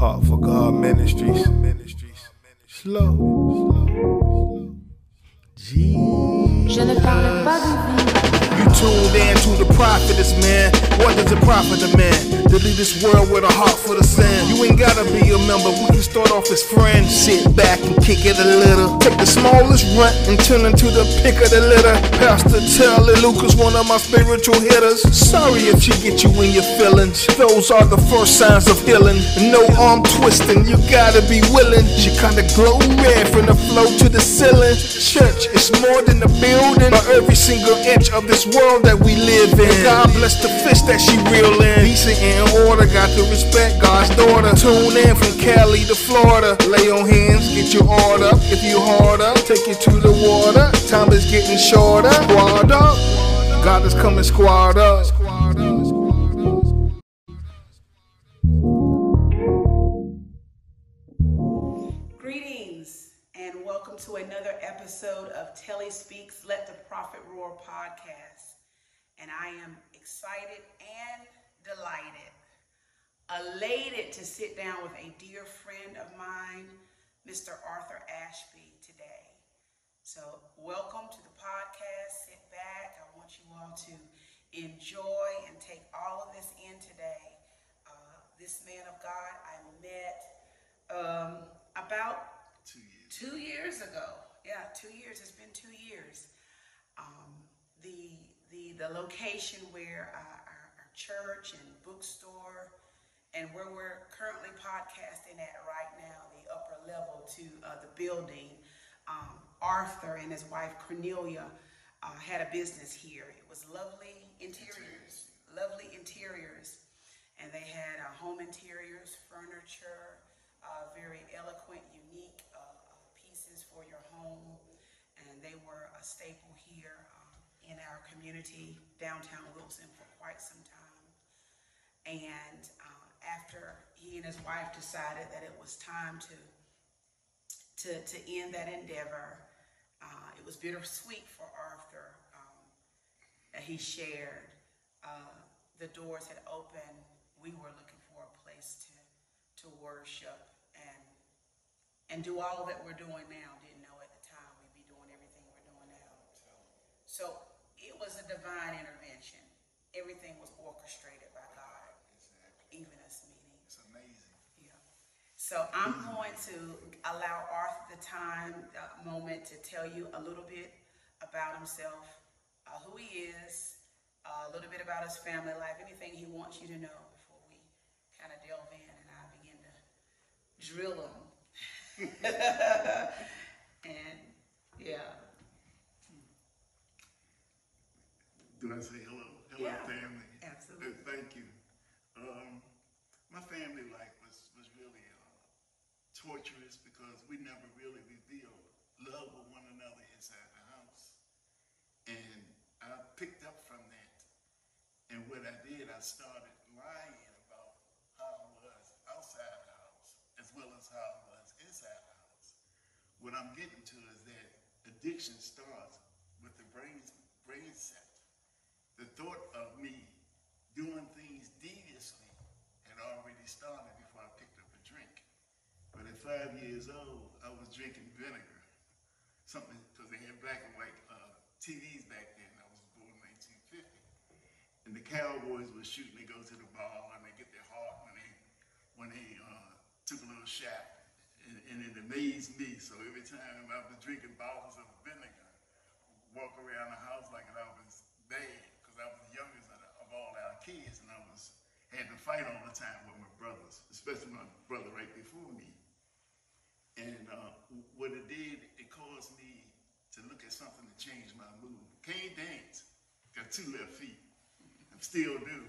Heart for God Ministries. Slow. Je ne parle pas de vie. Tuned in to the prophetess, man. What does it profit a man to leave this world with a heart full of sin? You ain't gotta be a member, we can start off as friends. Sit back and kick it a little. Take the smallest runt and turn into the pick of the litter. Pastor Charlie Lucas, one of my spiritual hitters. Sorry if she get you in your feelings. Those are the first signs of healing. No arm twisting, you gotta be willing. She kinda glow red from the floor to the ceiling. Church is more than a building, but every single inch of this world that we live in. God bless the fish that she reel in. Decent in order, got to respect God's daughter. Tune in from Cali to Florida. Lay on hands, get your order. If you harder, take you to the water. Time is getting shorter. Squad up. God is coming squad up. Greetings and welcome to another episode of Telly Speaks Let the Prophet Roar podcast. And I am excited and delighted, elated to sit down with a dear friend of mine, Mr. Arthur Ashby, today. So, welcome to the podcast. Sit back. I want you all to enjoy and take all of this in today. Uh, this man of God I met um, about Two years. two years ago. Yeah, two years. It's been two years. The location where uh, our, our church and bookstore and where we're currently podcasting at right now, the upper level to uh, the building. Um, Arthur and his wife Cornelia uh, had a business here. It was lovely interiors, lovely interiors, and they had uh, home interiors, furniture, uh, very eloquent, unique uh, pieces for your home, and they were a staple here um, in our community, downtown Wilson, for quite some time. And uh, after he and his wife decided that it was time to to, to end that endeavor, uh, it was bittersweet for Arthur um, that he shared. Uh, the doors had opened. We were looking for a place to to worship and and do all that we're doing now. Didn't know at the time we'd be doing everything we're doing now. So was a divine intervention. Everything was orchestrated by God, even us meeting. It's amazing. Yeah. So I'm going to allow Arthur the time, uh, moment to tell you a little bit about himself, uh, who he is, uh, a little bit about his family life, anything he wants you to know before we kind of delve in and I begin to drill him. and yeah, Do I say hello? Hello, Yeah, family. absolutely. Uh, Thank you. Um, my family life was, was really uh, torturous because we never really revealed love with one another inside the house. And I picked up from that. And what I did, I started lying about how I was outside the house as well as how I was inside the house. What I'm getting to is that addiction starts with the brain, brain set. The thought of me doing things deviously had already started before I picked up a drink. But at five years old, I was drinking vinegar. Something, because they had black and white uh, TVs back then. I was born in 1950. And the Cowboys were shooting, they go to the ball and they get their heart when they, when they uh, took a little shot. And, and it amazed me. So every time I was drinking bottles of vinegar, walk around the house like I was bad because I was the youngest of, of all our kids and I was had to fight all the time with my brothers, especially my brother right before me. And uh, what it did, it caused me to look at something to change my mood. Can't dance, got two left feet, I still do.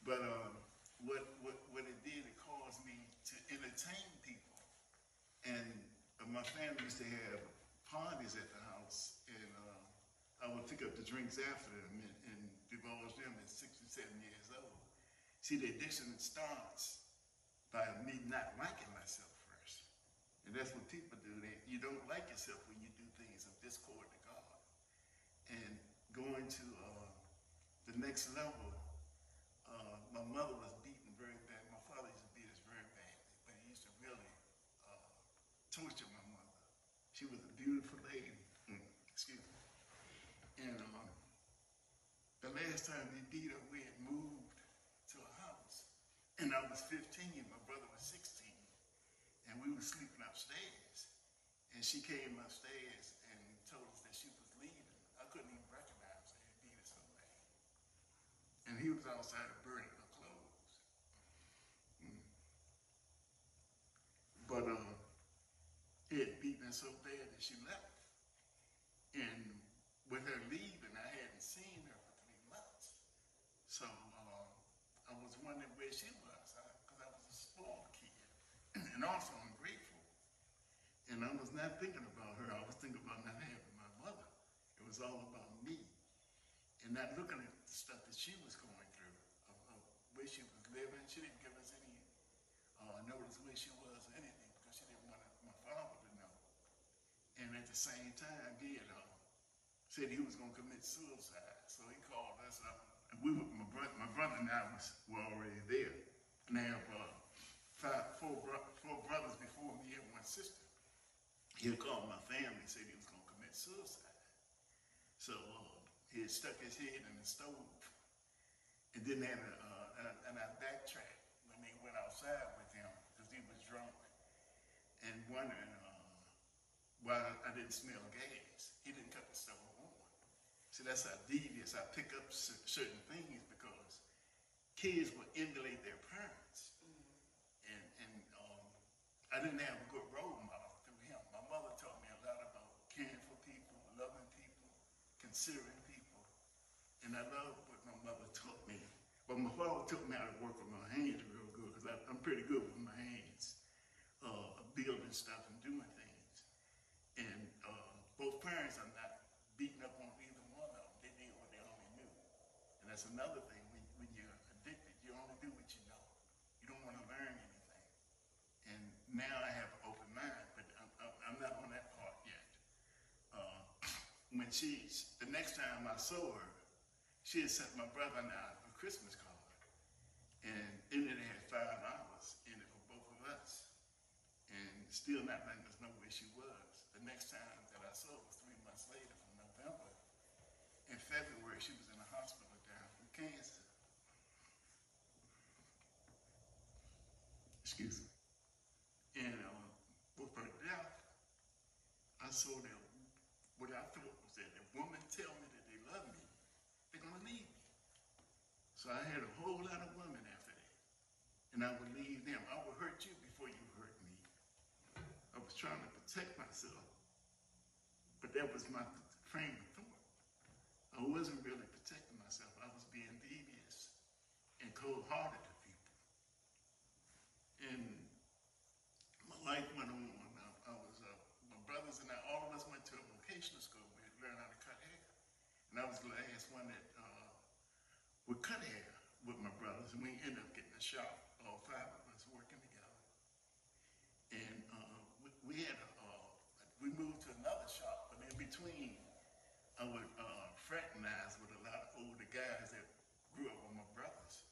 But um, what, what, what it did, it caused me to entertain people. And uh, my family used to have parties at the house, and uh, I would pick up the drinks after them and, and divulge them at six seven years old. See, the addiction starts by me not liking myself first. And that's what people do. They, you don't like yourself when you do things of discord to God. And going to uh, the next level, uh, my mother was beaten very bad. My father used to beat us very badly, but he used to really uh, torture my mother. She was a beautiful lady. Mm, excuse me. And um, the last time he beat her, and I was 15, my brother was 16. And we were sleeping upstairs. And she came upstairs and told us that she was leaving. I couldn't even recognize her. It it so bad. And he was outside burning her clothes. Mm. But um, he had beaten so bad that she left. And with her leaving, I hadn't seen her for three months. So uh, I was wondering where she was, because I, was a spoiled kid, and also ungrateful. And I was not thinking about her. I was thinking about not having my mother. It was all about me, and not looking at the stuff that she was going through, of, of where she was living. She didn't give us any uh, notice where she was or anything because she didn't want my father to know. And at the same time, he had uh, said he was going to commit suicide. So he called us up. And we were, my, brother, my brother and I was, were already there. And I have uh, five, four, bro- four brothers before me and one sister. He called my family, said he was going to commit suicide. So uh, he had stuck his head in the stove. And then had a, uh, and, I, and I backtracked when they went outside with him because he was drunk and wondering uh, why I didn't smell gas. He didn't cut the stove on. See, that's how devious I pick up cer- certain things because kids will emulate their parents. And, and um, I didn't have a good role model through him. My mother taught me a lot about caring for people, loving people, considering people. And I love what my mother taught me. But my father taught me how to work with my hands real good because I'm pretty good with my hands, uh, building stuff and doing things. And uh, both parents are not beating up on either one of them. They did what they only knew. And that's another thing. When, when you're addicted, you only do what you know. You don't want to learn anything. And now I have an open mind, but I'm, I'm, I'm not on that part yet. Uh, when she, the next time I saw her, she had sent my brother and I a Christmas card. And in it had five dollars in it for both of us. And still not letting us know where she was. The next time that I saw her was three months later from November. In February, she was in the hospital down from cancer. Excuse me. And uh, with her death, I saw that what I thought was that if women tell me that they love me, they're gonna leave me. So I had a whole lot of women after that. And I would leave them. I would hurt you before you hurt me. I was trying to protect myself. But that was my frame of thought. I wasn't really protecting myself. I was being devious and cold-hearted to people. And my life went on. I, was, uh, my brothers and I, all of us went to a vocational school. We learned how to cut hair. And I was the last one that uh, would cut hair with my brothers. And we ended up getting a shop, all five of us working together. And uh, we, we had a, uh, we moved to another shop, but in between, I would uh, fraternize with a lot of older guys that grew up with my brothers.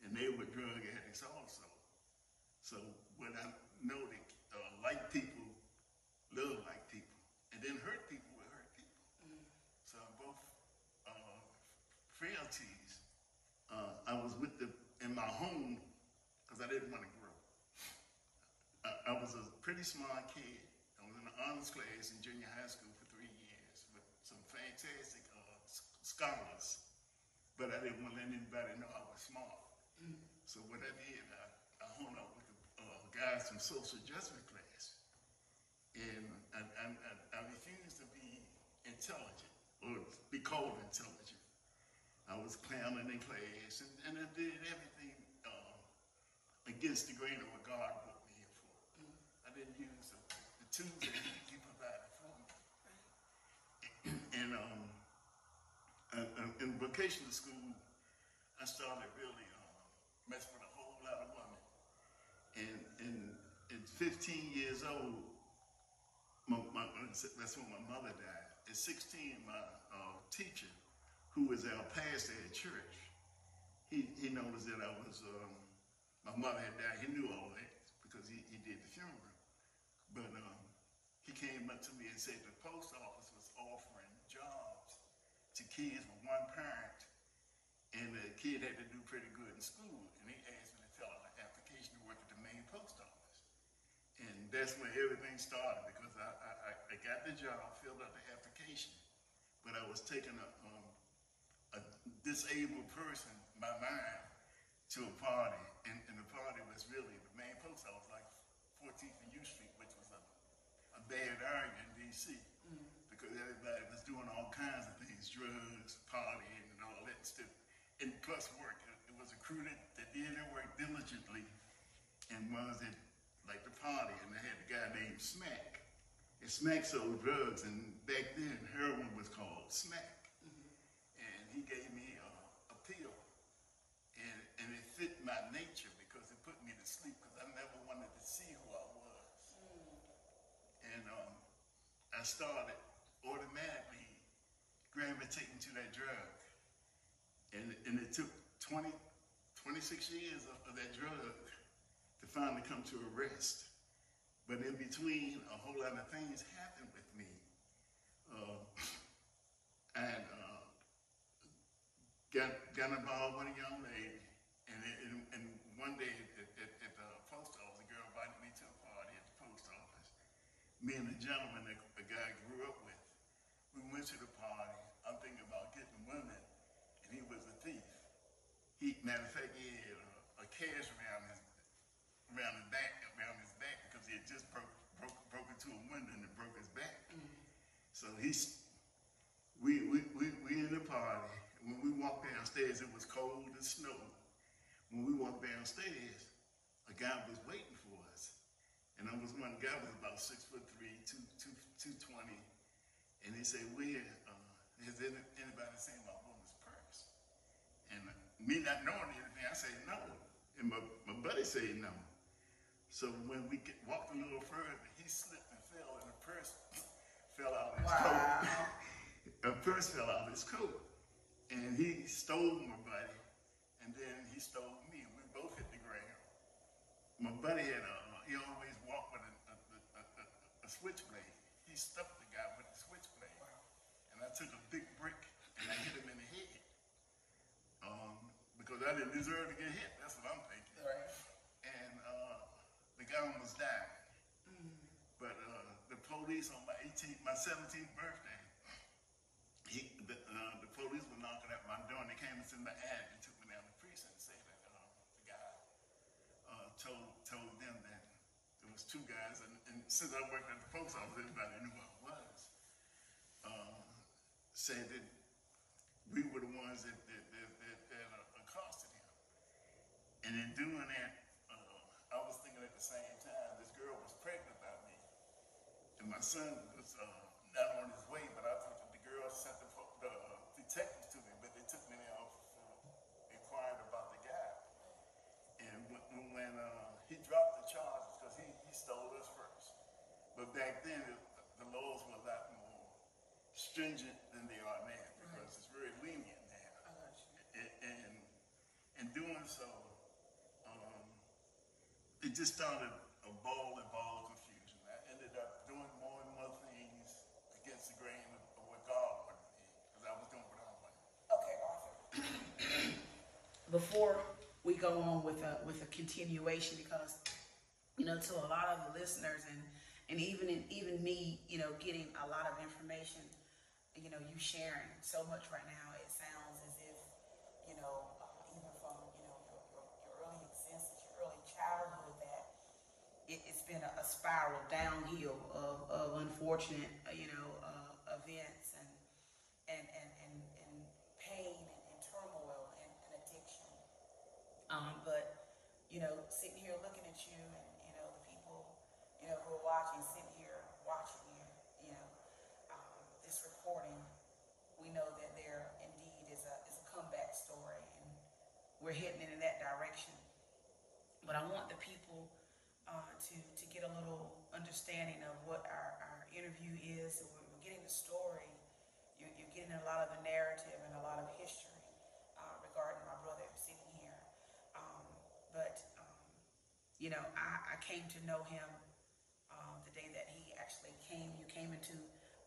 And they were drug addicts also. So when I know that uh, like people love like people, and then hurt people will hurt people. So both uh, frailties, uh, I was with my home because I didn't want to grow. I, I was a pretty smart kid. I was in the honors class in junior high school for three years with some fantastic uh, scholars, but I didn't want to let anybody know I was smart. So what I did, I, I hung out with the uh, guys from social adjustment class, and I, I, I, refused to be intelligent or be called intelligent. I was clowning in class, and, and I did everything against the grain of what God put me here for. I didn't use the, the tools that he, he provided for me. And um, uh, uh, in vocational school, I started really uh, messing with a whole lot of women. And, and at 15 years old, my, my, that's when my mother died. At 16, my uh, teacher, who was our pastor at church, he, he noticed that I was, um, my mother had died. He knew all that because he, he did the funeral. But um, he came up to me and said the post office was offering jobs to kids with one parent and the kid had to do pretty good in school, and he asked me to fill out an application to work at the main post office. And that's when everything started because I, I, I- I got the job, filled out the application, but I was taking a, um, a disabled person, my mind, to a party, and, and the party was really the main post office, like 14th and U Street, which was a, a bad area in D.C. Mm. because everybody was doing all kinds of things, drugs, partying, and all that stuff, and plus work. It, it was a crew that, that did their work diligently, and was at like the party, and they had a guy named Smack. And Smack sold drugs, and back then heroin was called Smack. Mm-hmm. And he gave me a, a pill, and and it fit my nature because it put me to sleep because I never wanted to see who I was. And um, I started automatically gravitating to that drug. And, and it took 20, 26 years of, of that drug to finally come to a rest. But in between, a whole lot of things happened with me. Uh, and uh, got, got involved with a young lady. And, and, and one day at, at, at the post office, a girl invited me to a party at the post office. Me and the gentleman that guy I grew up with, we went to the party. I'm thinking about getting women, and he was a thief. He, matter of fact, he had a, a cash around his around his back, around his back, because he had just broke broke broke into a window and it broke his back. So he's we, we, we, we in the party. When we walked downstairs, it was cold and snow. When we walked downstairs, a guy was waiting for us. And I was one guy was about six foot three, two, two, 220. And he said, Where, uh, has any, anybody seen my woman's purse? And uh, me not knowing anything, I said, No. And my, my buddy said, No. So when we get, walked a little further, he slipped and fell, and the purse fell out of his coat. a purse fell out of his coat. And he stole my buddy, and then he stole me. and We both hit the ground. My buddy had a, he always walked with a, a, a, a, a switchblade. Stuck the guy with the switchblade. And I took a big brick and I hit him in the head. Um, because I didn't deserve to get hit. That's what I'm thinking. And uh, the guy almost died. But uh, the police on my 18th, my 17th birthday, he, the, uh, the police were knocking at my door and they came into my attic and took me down to the precinct and said that uh, the guy uh, told told them that there was two guys and, and since I worked at the post office, everybody knew who I was. Uh, said that we were the ones that that, that, that, that uh, accosted him. And in doing that, uh, I was thinking at the same time, this girl was pregnant by me. And my son was uh, not on his way, but I thought that the girl sent the, the uh, detectives to me, but they took me there for inquiring about the guy. And when, when uh, he dropped the charges, because he, he stole us first. But back then, it, the laws were a lot more stringent than they are now, because it's very lenient now. And, and in doing so, um, it just started a ball and ball of confusion. I ended up doing more and more things against the grain of, of what God wanted me, because I was doing what I wanted. Okay, Arthur. Before we go on with a with a continuation, because you know, to a lot of the listeners and and even in, even me, you know, getting a lot of information, you know, you sharing so much right now, it sounds as if, you know, uh, even from you know your, your, your early existence, your early childhood, that it, it's been a, a spiral downhill of, of unfortunate, uh, you know, uh, events and and and and, and pain and, and turmoil and, and addiction. Um, but you know, sitting here looking at you and you know the people, you know, who are watching, sitting here watching you, you know, um, this recording, we know that there indeed is a is a comeback story, and we're heading in that direction. But I want the people uh, to to get a little understanding of what our, our interview is. We're, we're getting the story. You're, you're getting a lot of the narrative and a lot of history uh, regarding my brother sitting here. Um, but um, you know, I, I came to know him um, the day that he actually came. You came into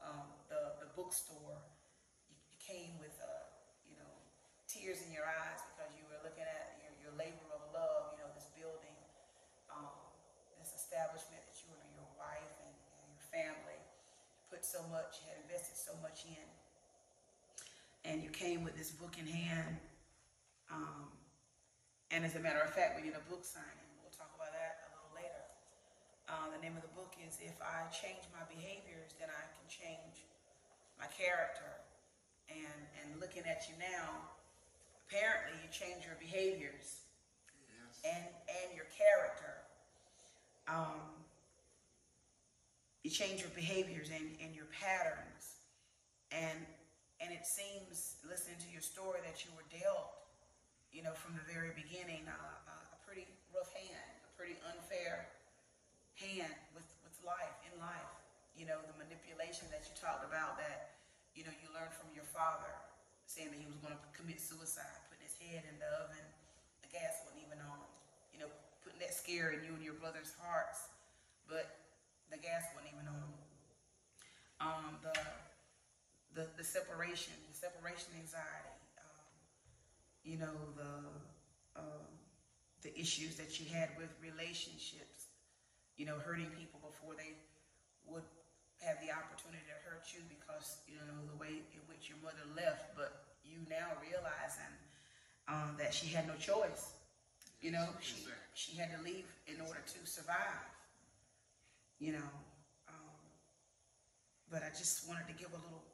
um, the the bookstore. You, you came with uh, you know tears in your eyes because you were looking at your, your labor of love, you know, this building, um, this establishment that you and your wife and, and your family put so much, had invested so much in. And you came with this book in hand. Um, and as a matter of fact, we did a book signing. We'll talk about that a little later. Uh, the name of the book is If I Change My Behaviors, Then I Can Change My Character. And, and looking at you now, apparently you change your behaviors Yes. and, and your character. Um, you change your behaviors and, and your patterns. And, and it seems, listening to your story, that you were dealt, you know, from the very beginning, uh, a pretty rough hand, a pretty unfair hand with, with life, in life. You know, the manipulation that you talked about that, you know, you learned from your father, saying that he was going to commit suicide, putting his head in the oven, the gas wasn't even on. You know, putting that scare in you and your brother's hearts, but the gas wasn't even on. Um, the, the, the separation, the separation anxiety, um, you know, the, um, the issues that you had with relationships, you know, hurting people before they would have the opportunity to hurt you because, you know, the way in which your mother left, but you now realizing um, that she had no choice. You know, she, she had to leave in order to survive. You know, um, but I just wanted to give a little,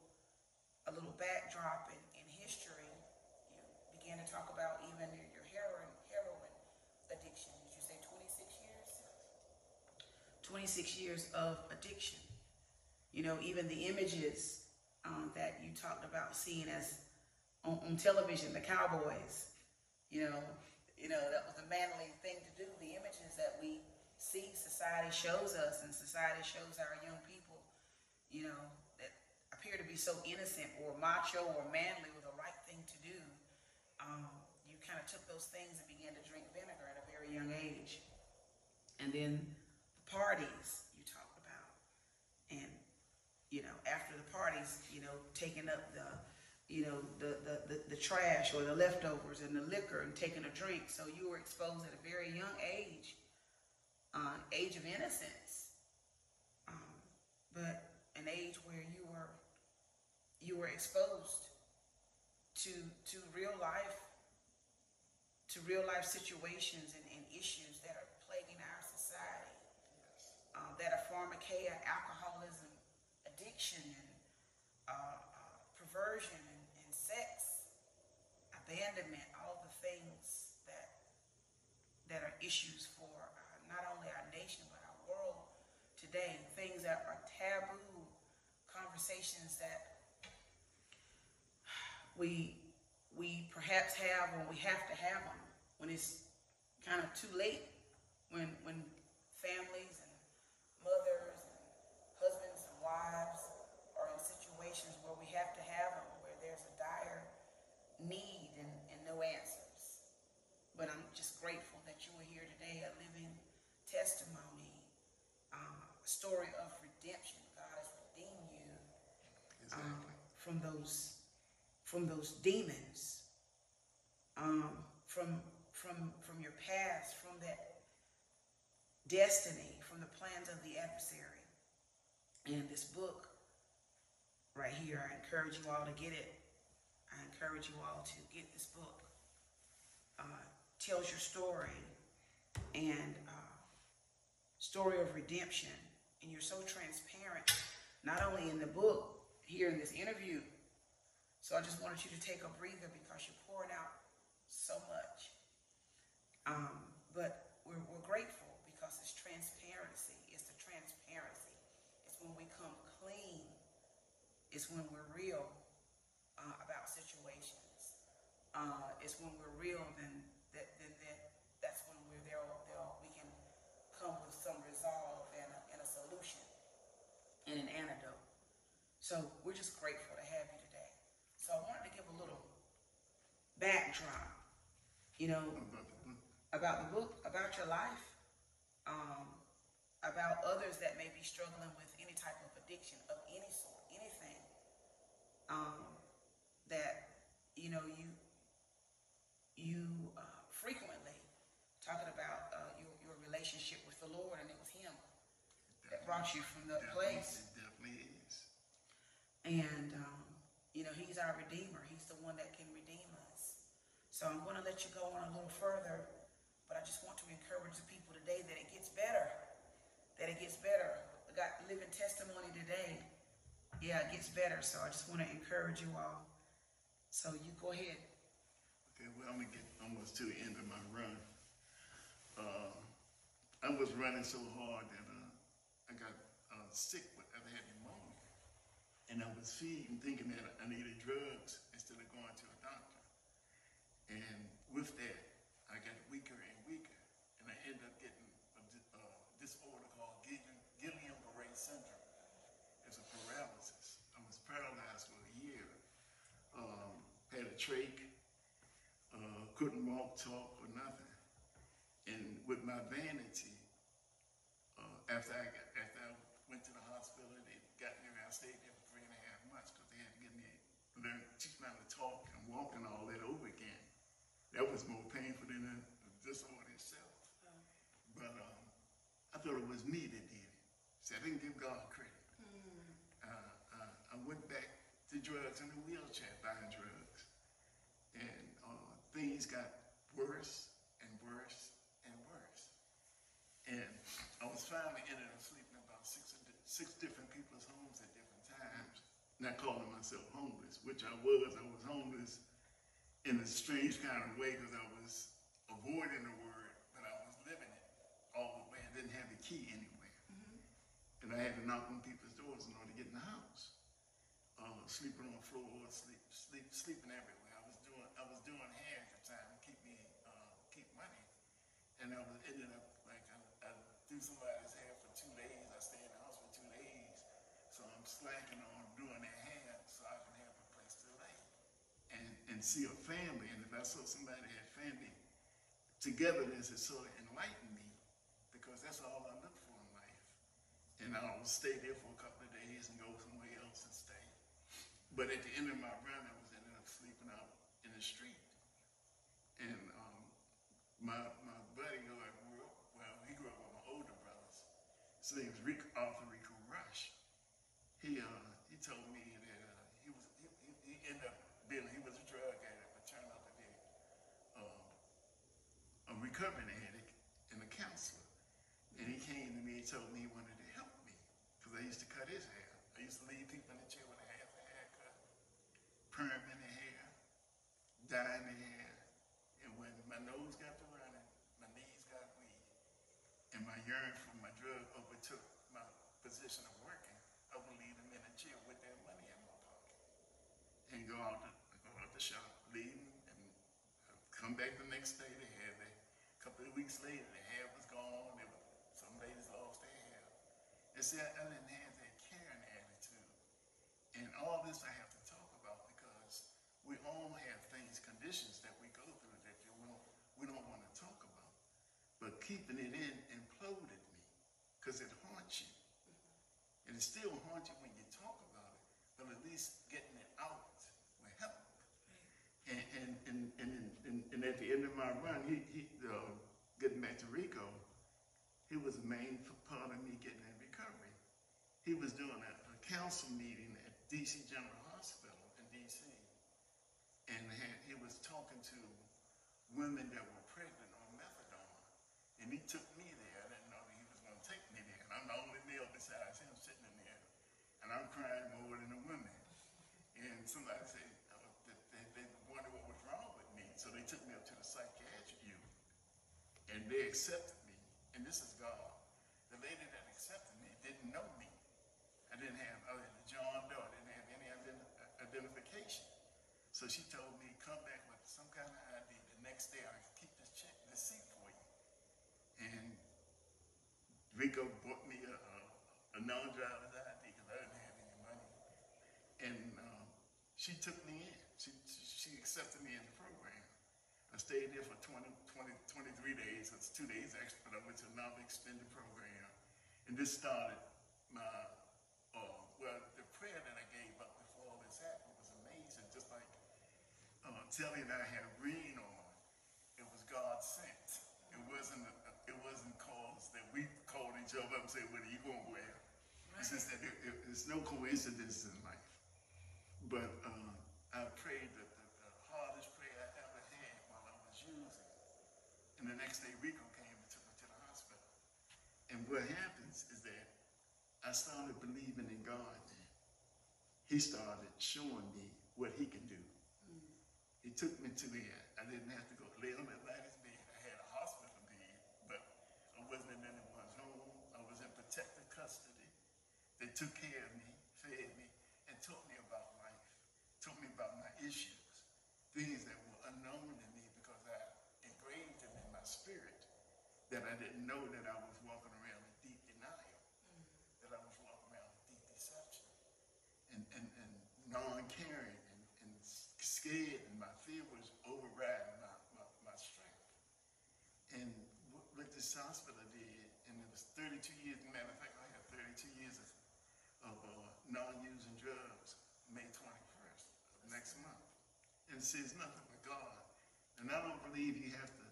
a little backdrop in, in history. You began to talk about even your, heroin, heroin addiction. Did you say 26 years? 26 years of addiction. You know, even the images um, that you talked about seeing as on, on television, the cowboys. You know, you know that was a manly thing to do. The images that we see, society shows us, and society shows our young people. You know that appear to be so innocent or macho or manly were the right thing to do. Um, you kind of took those things and began to drink vinegar at a very young age. And then the parties you talked about. And, you know, after the parties, you know, taking up the, you know, the, the, the, the trash or the leftovers and the liquor and taking a drink. So you were exposed at a very young age, uh, age of innocence. Um, but an age where you were, you were exposed to, to real life to real life situations and, and issues that are plaguing our society uh, that are pharmakeia, alcoholism, addiction, and uh, uh, perversion, and, and sex, abandonment, all the things that that are issues for uh, not only our nation but our world today. Things that are taboo, conversations that we we perhaps have when we have to have them when it's kind of too late when when families and mothers and husbands and wives are in situations where we have to have them where there's a dire need and, and no answers but i'm just grateful that you were here today a living testimony uh, a story of redemption god has redeemed you um, from those from those demons, um, from from from your past, from that destiny, from the plans of the adversary. And this book right here, I encourage you all to get it. I encourage you all to get this book. Uh, tells your story and uh, story of redemption, and you're so transparent, not only in the book, here in this interview. So I just wanted you to take a breather because you're pouring out so much. Um, but we're, we're grateful because it's transparency. It's the transparency. It's when we come clean. It's when we're real uh, about situations. Uh, it's when we're real, then that that's when we're there. there we can come with some resolve and a, and a solution and an antidote. So we're just grateful to have you today. So I wanted to give a little backdrop, you know, about the book, about your life, um, about others that may be struggling with any type of addiction of any sort, anything. Um, that you know you you uh, frequently talking about uh, your, your relationship with the Lord, and it was Him that brought you from that Definitely- place. And, um, you know, He's our Redeemer. He's the one that can redeem us. So I'm going to let you go on a little further, but I just want to encourage the people today that it gets better. That it gets better. I got living testimony today. Yeah, it gets better. So I just want to encourage you all. So you go ahead. Okay, well, I'm gonna get almost to the end of my run. Uh, I was running so hard that uh, I got uh, sick with, I had pneumonia. And I was feeding, thinking that I needed drugs instead of going to a doctor. And with that, I got weaker and weaker. And I ended up getting a uh, disorder called Guillain- Guillain-Barré syndrome. It's a paralysis. I was paralyzed for a year. Um, had a trach, uh, couldn't walk, talk, or nothing. And with my vanity, uh, after I went to the hospital, they got me. I stayed there for three and a half months because they had to get me learn, teach me how to talk and walk and all that over again. That was more painful than the, the disorder itself. But um, I thought it was me that did it. So I didn't give God credit. Uh, uh, I went back to drugs in a wheelchair, buying drugs. And uh, things got worse and worse and worse. And I was finally ended up sleeping in about six, six different people's homes at different times. Not calling myself homeless, which I was. I was homeless in a strange kind of way because I was avoiding the word, but I was living it all the way. I didn't have the key anywhere. And I had to knock on people's doors in order to get in the house. Uh, sleeping on the floor, sleep, sleep, sleeping everywhere. I was doing, I was doing hair at the time to keep me, uh, keep money. And I was ended up like I, I do somebody's hair for two days. I stay in the house for two days, so I'm slacking on doing their hair so I can have a place to lay and see a family. And if I saw somebody had family, togetherness it sort of enlightened me because that's all I look for in life. And I'll stay there for a couple of days and go somewhere else and stay. But at the end of my run, I was ended up sleeping out in the street. And um, my my buddy who I grew up, well, he grew up with my older brothers. His name was Rick, Arthur Rico Rush. He uh, he told me that uh, he was he, he, he ended up being he was a drug addict, but turned out to be uh, addict and a counselor. And he came to me and told me he wanted to help me because I used to cut his hair. I used to leave people in the chair with a half a haircut, perm in the hair, dye in the hair. And when my nose got to running, my knees got weak, and my urine from my drug overtook my position of working, I would leave them in a chair with their money in my pocket and go out the, go out the shop, leave them, and come back the next day. to couple of weeks later, the hair was gone. They were, some ladies lost their hair. I, I didn't have that caring attitude. And all this I have to talk about because we all have things, conditions that we go through that you don't, we don't want to talk about. But keeping it in imploded me because it haunts you. Mm-hmm. And it still haunts you when you talk about it, but at least getting it out will help. And, and, and, and, at the end of my run, he, he uh, getting back to Rico, he was the main part of me getting in recovery. He was doing a, a council meeting at DC General Hospital in DC. And had, he was talking to women that were pregnant on methadone. And he took me there. I didn't know that he was going to take me there. And I'm the only male besides him sitting in there. And I'm crying more than the women. And somebody said uh, that they, they wondered what was wrong with me. So they took me up to the psychiatric unit. And they accepted me. And this is God. The lady that accepted me didn't know me. I didn't have, had a John Doe. I didn't have any identification. So she told me, come back with some kind of ID. The next day, I can keep this check, this seat for you. And Rico bought me a, a, a non-driver's ID because I didn't have any money. And um, she took me in. She, she accepted me in the program. I stayed there for 20, 20, 23 days. That's two days extra, which is another extended program. And this started my, uh, well, the prayer that I gave up before all this happened was amazing. Just like uh, Telly and I had agreed on, it was God sent. It wasn't, it wasn't cause that we called each other up and said, what are you going to wear? Right. It's just that it, it, no coincidence in life. But uh, I prayed that next day, Rico came and took me to the hospital. And what happens is that I started believing in God. Then. He started showing me what He can do. Mm. He took me to the, I didn't have to go lay on that lattice bed. I had a hospital bed, but I wasn't in anyone's home. I was in protective custody. They took care of me, fed me, and taught me about life, taught me about my issues, things that were unknown to me because I engraved them in my spirit that I didn't know that I was walking around in deep denial, that I was walking around in deep deception and, and, and non-caring and, and scared and my fear was overriding my, my, my strength. And what, this hospital did, and it was 32 years, matter of fact, I had 32 years of, of uh, non-using drugs, May 21st of next month. And it says nothing but God. And I don't believe you have to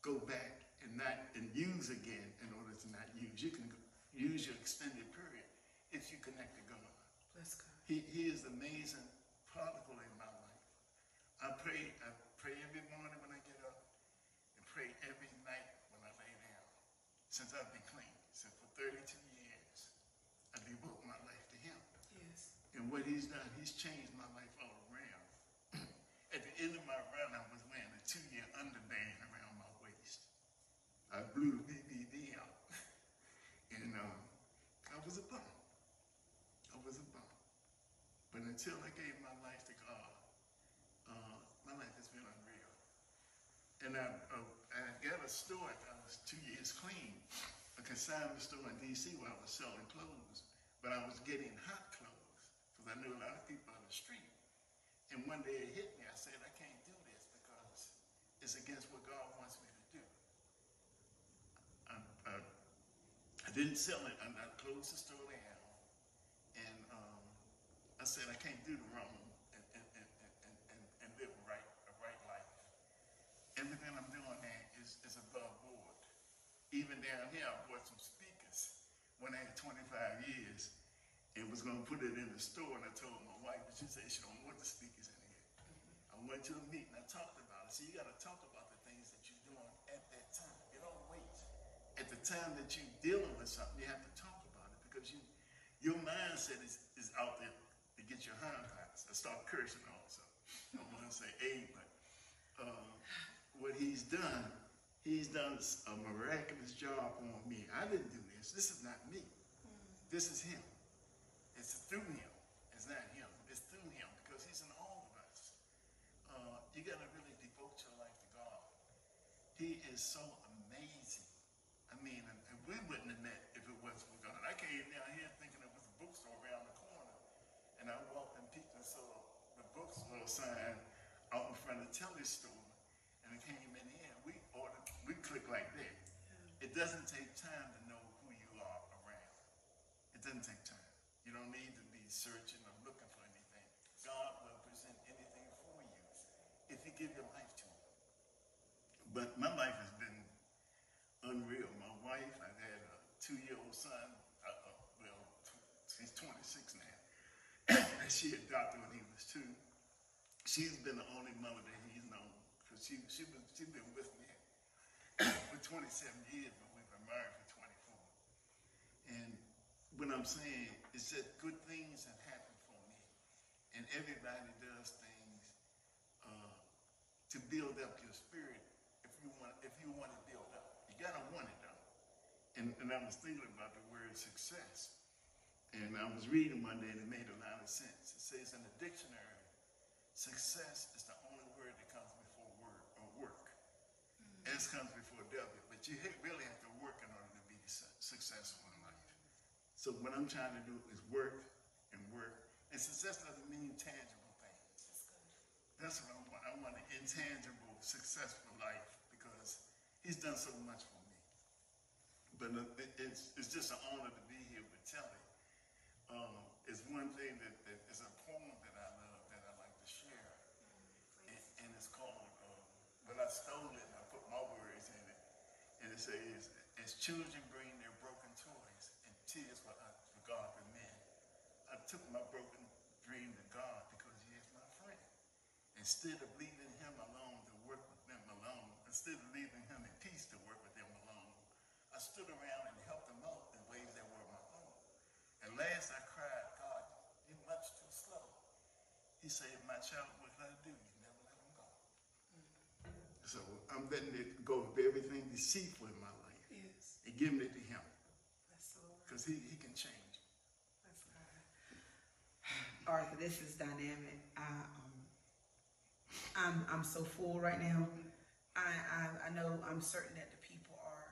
go back and not and use again in order to not use. You can use your extended period if you connect to God. Bless God. He, he is amazing particle in my life. I pray, I pray every morning when I get up and pray every night when I lay down. Since I've been clean, since for 32 years, I devote my life to him. Yes. And what he's done, he's changed my life all around. At the end of my run, I was wearing a two-year underband around my waist. I blew the out. And um, I was a bum. I was a bum. But until I gave my life to God, uh, my life has been unreal. And I, uh, I got a store, I was two years clean, a consignment store in D.C. where I was selling clothes. But I was getting hot clothes because I knew a lot of people on the street. And one day it hit me. I said, I can't do this because it's against what God wants me to do. I, I, I didn't sell it. I, I closed the store down. And um, I said, I can't do the wrong and, and, and, and, and, and live right, a right life. Everything I'm doing now is, is above board. Even down here, I bought some speakers when I had 25 years and was going to put it in the store. And I told my wife, but she said she don't want the speakers in here. I went to a meeting, I talked about it. So you got to talk about time that you're dealing with something, you have to talk about it because you, your mindset is, is out there to get your hand passed. I start cursing also. I'm going to say A, but uh, what he's done, he's done a miraculous job on me. I didn't do this. This is not me. This is him. It's through him. It's not him. It's through him because he's in all of us. Uh, you got to really devote your life to God. He is so. I mean, and, and we wouldn't have met if it wasn't for God. I came down here thinking it was a bookstore around the corner, and I walked and peeked and saw the bookstore sign out in front of the telly store, and I came in here. We ordered, we click like that. It doesn't take time to know who you are around. It doesn't take time. You don't need to be searching or looking for anything. God will present anything for you if you give your life to Him. But my life has been unreal. My wife, I've had a two-year-old son. Uh, uh, well, he's 26 now. She adopted when he was two. She's been the only mother that he's known because she she she's been with me for 27 years, but we've been married for 24. And what I'm saying is that good things have happened for me, and everybody does things uh, to build up your spirit. If you want, if you want to build up, you gotta want it though. And, and I was thinking about the word success, and I was reading one day and it made a lot of sense. It says in the dictionary, success is the only word that comes before word or work. S comes before W, but you really have to work in order to be successful in life. So what I'm trying to do is work and work, and success doesn't mean tangible things. That's what I want. I want an intangible, successful life because he's done so much for me. But uh, it's, it's just an honor to be here with Telly um, is one thing that, that is a poem that I love that I like to share. And, and it's called, um, uh, but I stole it and I put my words in it. And it says, as children bring their broken toys and tears for, for God for men, I took my broken dream to God because he is my friend. Instead of leaving him alone to work with them alone, instead of leaving him in peace to work with them alone, I stood around and last I cried, God, you're much too slow. He said, My child, what did I do? You never let him go. So I'm letting it go of everything deceitful in my life Yes. and giving it to Him That's the because he, he can change. That's God. Arthur, this is dynamic. I, um, I'm I'm so full right now. I, I I know I'm certain that the people are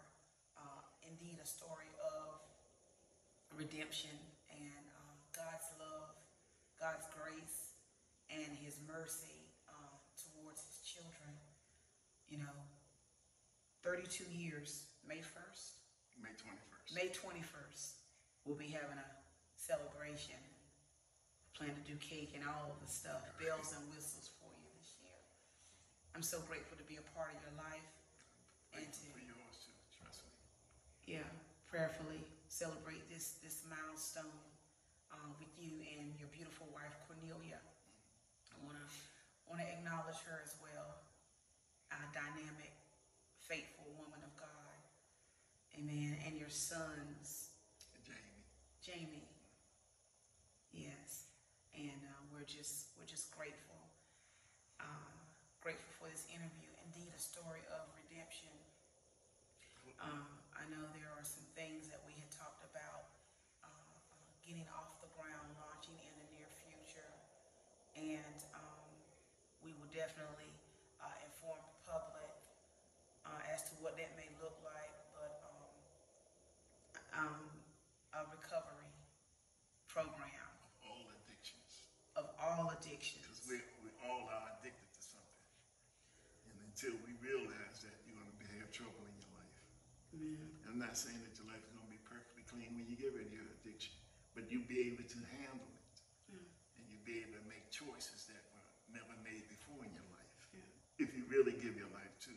uh, indeed a story of redemption and uh, God's love, God's grace, and His mercy uh, towards His children. You know, 32 years, May 1st. May 21st. May 21st, we'll be having a celebration. Plan to do cake and all of the stuff, bells and whistles for you this year. I'm so grateful to be a part of your life and to, For yours too, trust me. yeah, prayerfully celebrate this this milestone uh, with you and your beautiful wife Cornelia. I wanna wanna acknowledge her as well, a dynamic, faithful woman of God. Amen. And your sons, Jamie. Jamie. Yes, and uh, we're just we're just grateful, uh, grateful for this interview. Indeed, a story of redemption. Uh, I know there are some things that we had talked about uh, uh, getting off the ground, launching in the near future, and um, we will definitely uh, inform the public uh, as to what that may look like. But um, um, a recovery program Of All addictions. of all addictions. Because we, we all are addicted to something. And until we realize that you're going to have trouble in your life. I'm not saying that your life is going to be perfectly clean when you get rid of your addiction, but you'll be able to handle it. And you'll be able to make choices that were never made before in your life. If you really give your life to.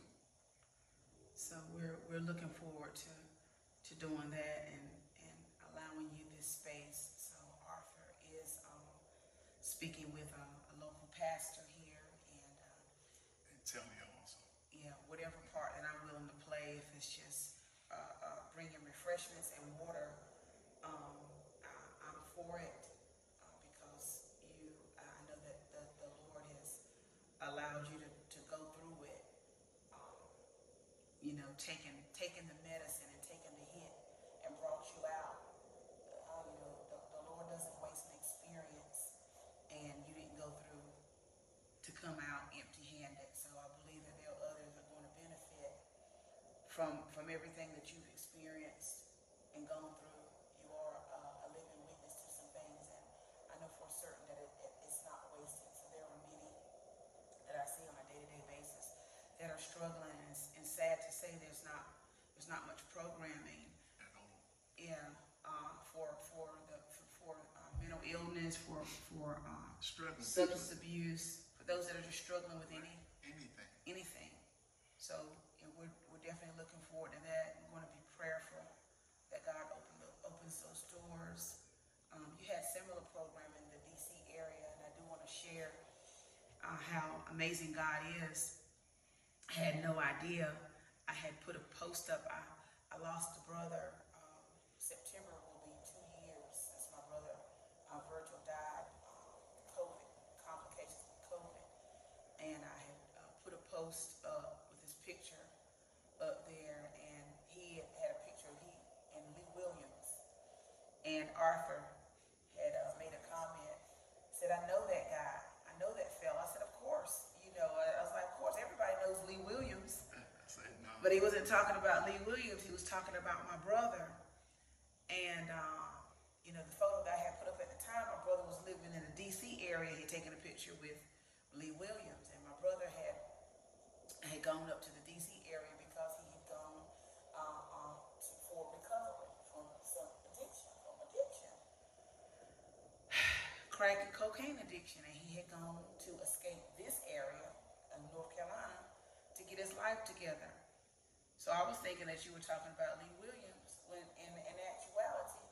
So we're we're looking forward to to doing that and and allowing you this space. So Arthur is um, speaking with a, a local pastor here, and uh, And tell me also. yeah, whatever part that I'm willing to play, if it's just uh, uh, bringing refreshments and water, um, I, I'm for it uh, because you, I know that the, the Lord has allowed you to, to go through it. Um, taking taking the medicine and taking the hit and brought you out. Uh, you know, the, the Lord doesn't waste an experience, and you didn't go through to come out empty-handed. So I believe that there are others that are going to benefit from from everything that you've experienced and gone through. You are uh, a living witness to some things, and I know for certain that it, it, it's not wasted. So there are many that I see on a day-to-day basis that are struggling, and, it's- and sad to say, there's not there's not much programming At all. yeah, uh, for for the for, for uh, mental illness, for for uh, substance abuse, for those that are just struggling with any Anything. anything. So yeah, we're, we're definitely looking forward to that. We're going to be prayerful that God open the, opens those doors. Um, you had similar program in the DC area, and I do want to share uh, how amazing God is. I had no idea. I had put a post up. I, I lost a brother. Um, September will be two years since my brother uh, Virgil died. Um, COVID complications with COVID, and I had uh, put a post up with his picture up there, and he had, had a picture of he and Lee Williams, and Arthur had uh, made a comment. Said, "I know that guy. I know that fella." I said, "Of course." You know, I, I was like, "Of course, everybody knows Lee Williams." I said, no. But he wasn't talking about Lee Williams. He was talking about my brother. And, uh, you know, the photo that I had put up at the time, my brother was living in the D.C. area. He had taken a picture with Lee Williams. And my brother had had gone up to the D.C. area because he had gone uh, to, for recovery from some addiction, from addiction. Crack and cocaine addiction. And he had gone to escape this area of North Carolina to get his life together. So I was thinking that you were talking about Lee Williams when in, in actuality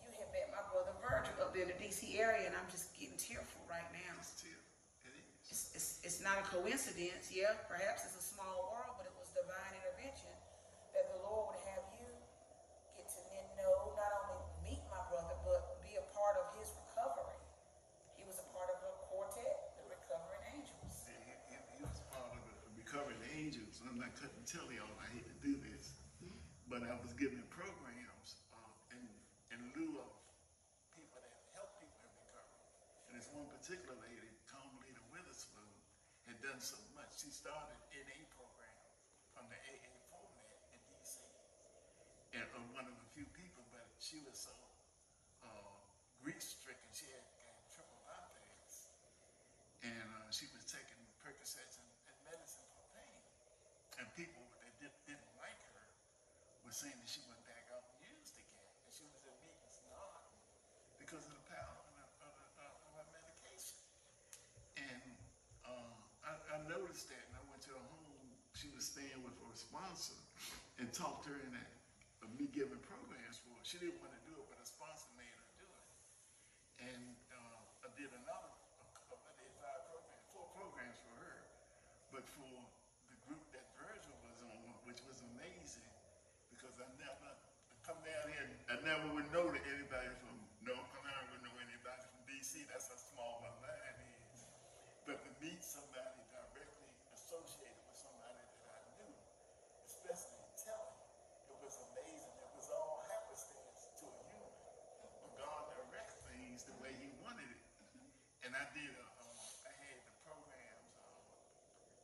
you had met my brother Virgil up there in the DC area, and I'm just getting tearful right now. It's. It is. It's, it's, it's not a coincidence, yeah, perhaps it's a small world, but it was divine intervention that the Lord would have you get to then know, not only meet my brother, but be a part of his recovery. He was a part of a quartet, the Recovering Angels. He, he, he was part of the Recovering Angels, and I couldn't tell y'all I hate to do this, but I was giving programs uh, in, in lieu of people that help people in recovery. And this one particular lady, Carmelita Witherspoon, had done so much. She started an NA program from the AA format in DC. And uh, one of the few people, but she was so uh, grief stricken, she had, had triple bypass and uh, she was taking Percocets and, and medicine for pain. And people that did, didn't like her were saying that she went back out and used again, and she was in meetings nodding because of the power of, the, of, of her medication. And uh, I, I noticed that, and I went to her home. She was staying with her sponsor, and talked to her in that of me giving programs for her. She didn't want to do it, but her sponsor made her do it and uh, I did another, I did five programs, four programs for her, but for the group that Virgil was on, which was amazing, because I never come down here, I never would know that anybody from North Carolina would know anybody from DC. That's how small my mind is. But to meet somebody directly associated with somebody that I knew, especially in telling, it was amazing. It was all happenstance to a human. But God directs things the way He wanted it. And I did, a, uh, I had the programs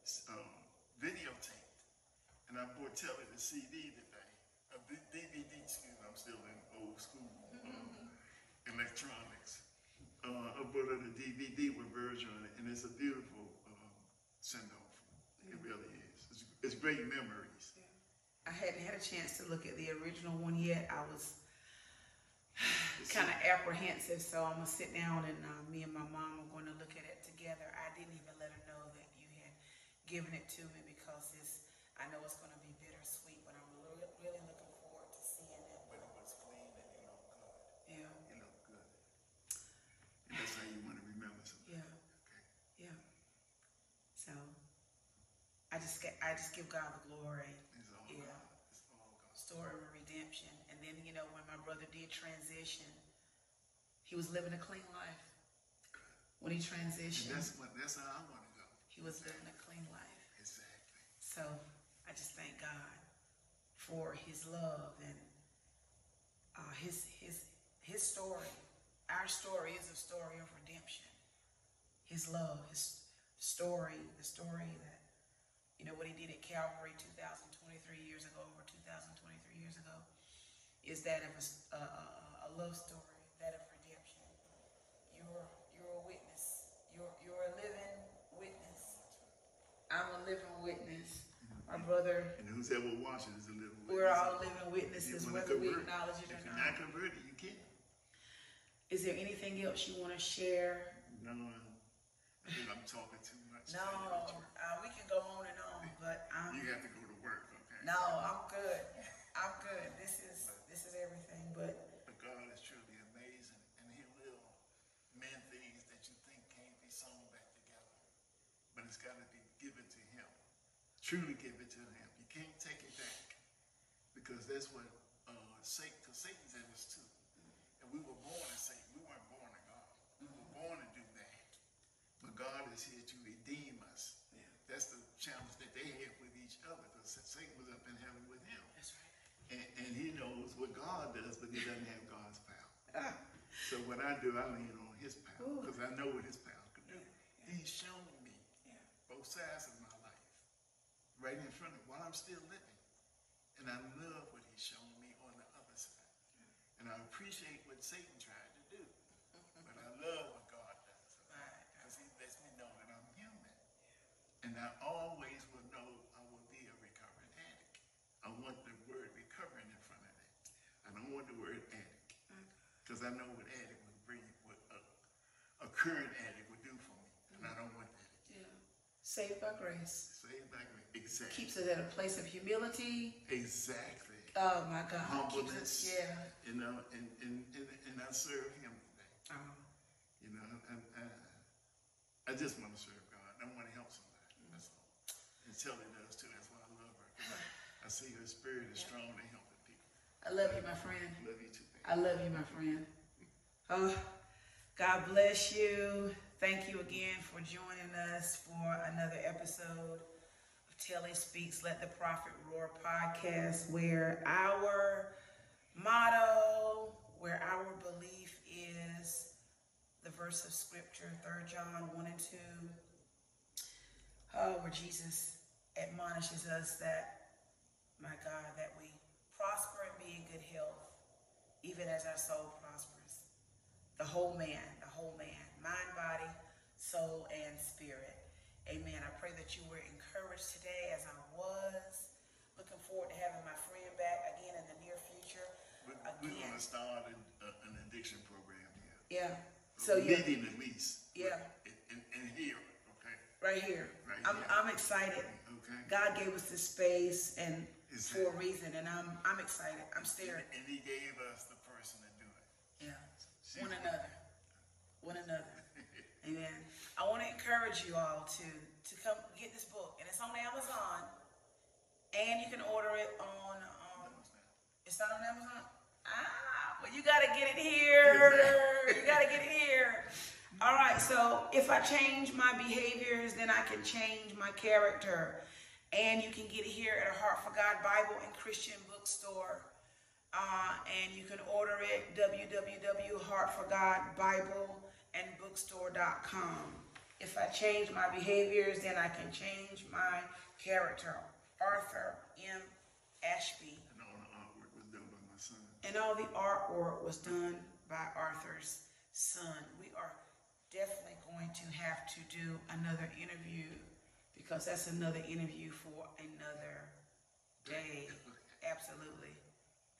s- um, videotaped. And I bought Telly the CD today. Still in old school uh, electronics. Uh, I bought her the DVD with Virgil on it, and it's a beautiful uh, send off. It really is. It's, it's great memories. I hadn't had a chance to look at the original one yet. I was kind of apprehensive, so I'm gonna sit down and uh, me and my mom are going to look at it together. I didn't even let her know that you had given it to me because it's. I know it's going to be bittersweet, but I'm really, really looking forward to seeing it. But it was clean and it looked good. Yeah, It looked good. And that's how you want to remember something. yeah, Okay. yeah. So I just I just give God the glory. It's all Yeah. God. It's all God. story of redemption. And then, you know, when my brother did transition, he was living a clean life. When he And transitioned, that's what that's how I want to go. he was living a clean life. Exactly. So I just thank God for his love and uh, his his his story. Our story is a story of redemption. His love, his story, the story that you know what he did at Calvary 2,023 years ago, over 2,023 years ago, is that of a, a, a- love story, that of redemption. You're you're a witness. You're you're a living witness. I'm a living witness. My brother, And who's ever watching is a living witness. we're all living witnesses, whether we acknowledge it If or you're not. not converted, you can't. Is there anything else you want to share? No, I think I'm talking too much. No, uh, we can go on and on, but I'm You have to go to work, okay? no, I'm good. I'm good. This is this is everything. But But God is truly amazing, and He will mend things that you think can't be sewn back together. But it's got to be given to Him. Truly give it to Him. You can't take it back because that's what uh, Satan. Because Satan's in us too, and we were born in Satan. We weren't born of God. We were born to do that. But God is here to redeem us. Yeah. That's the challenge that they have with each other because Satan was up in heaven with him. that's right. And, and he knows what God does, but he doesn't have God's power. Ah, So what I do, I lean on his power because I know what his power can do. Yeah. He's shown me yeah. both sides of my life, right in front of me, while I'm still living. And I love what he's shown me on the other side. And I appreciate what Satan tried to do. But I love what God does. Right. Because he lets me know that I'm human. And I always will know I will be a recovering addict. I want the word recovering in front of that. I don't want the word addict. Mm. Because I know what addict would bring, what a, a current addict would do for me. And I don't want that. Yeah. Saved by grace. It back with exactly. Keeps us at a place of humility. Exactly. Oh my God. Humbleness. us, yeah. You know, and, and, and, and I serve him today. Oh, You know, and, and I just want to serve God. I want to help somebody. That's all. And Telly does too. That's why I love her. I, I see her spirit is strong in helping people. I love you, my friend. I Love you too. I love you, my friend. Oh, God bless you. Thank you again for joining us for another episode of Telly Speaks Let the Prophet Roar podcast, where our motto, where our belief is the verse of scripture, 3 John 1 and 2. Oh, where Jesus admonishes us that, my God, that we prosper and be in good health, even as our soul prospers. The whole man, the whole man, mind, body, soul, and spirit. Amen. I pray that you were encouraged today as I was. Looking forward to having my friend back again in the near future. We're, we're going to start an, uh, an addiction program here. Yeah. So yeah, Meeting at least. Yeah. And, here, okay? right here. Right I'm here. I'm excited. Okay. God gave us this space and Is for a reason, and I'm I'm excited. I'm staring. And he gave us the person to do it. Yeah. One another. One another. Amen. I want to encourage you all to to come get this book, and it's on Amazon, and you can order it on. Um, it's not on Amazon. Ah, well, you gotta get it here. you gotta get it here. All right. So if I change my behaviors, then I can change my character, and you can get it here at a Heart for God Bible and Christian bookstore. Uh, and you can order it www.heartforgodbibleandbookstore.com. If I change my behaviors, then I can change my character. Arthur M. Ashby. And all the artwork was done by my son. And all the artwork was done by Arthur's son. We are definitely going to have to do another interview because that's another interview for another day. Absolutely.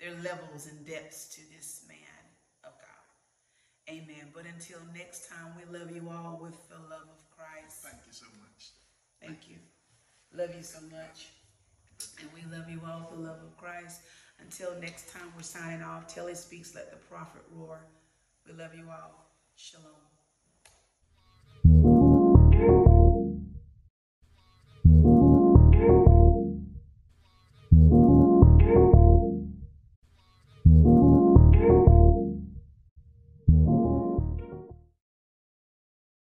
There are levels and depths to this man of God. Amen. But until next time, we love you all with the love of Christ. Thank you so much. Thank you. Love you so much. And we love you all with the love of Christ. Until next time, we're signing off. Telly speaks, let the prophet roar. We love you all. Shalom.